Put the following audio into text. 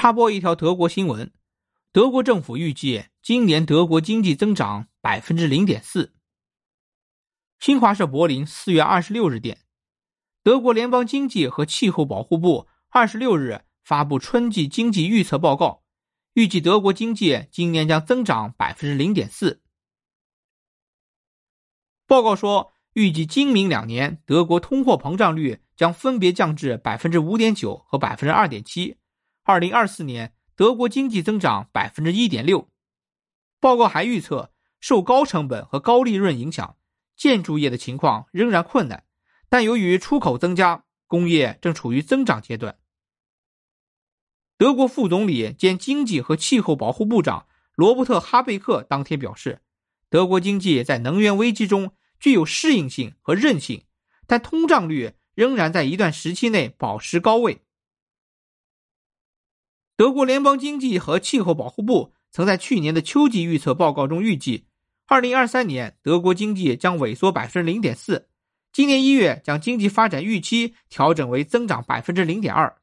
插播一条德国新闻：德国政府预计今年德国经济增长百分之零点四。新华社柏林四月二十六日电，德国联邦经济和气候保护部二十六日发布春季经济预测报告，预计德国经济今年将增长百分之零点四。报告说，预计今明两年德国通货膨胀率将分别降至百分之五点九和百分之二点七。二零二四年德国经济增长百分之一点六。报告还预测，受高成本和高利润影响。建筑业的情况仍然困难，但由于出口增加，工业正处于增长阶段。德国副总理兼经济和气候保护部长罗伯特·哈贝克当天表示，德国经济在能源危机中具有适应性和韧性，但通胀率仍然在一段时期内保持高位。德国联邦经济和气候保护部曾在去年的秋季预测报告中预计。二零二三年，德国经济将萎缩百分之零点四。今年一月，将经济发展预期调整为增长百分之零点二。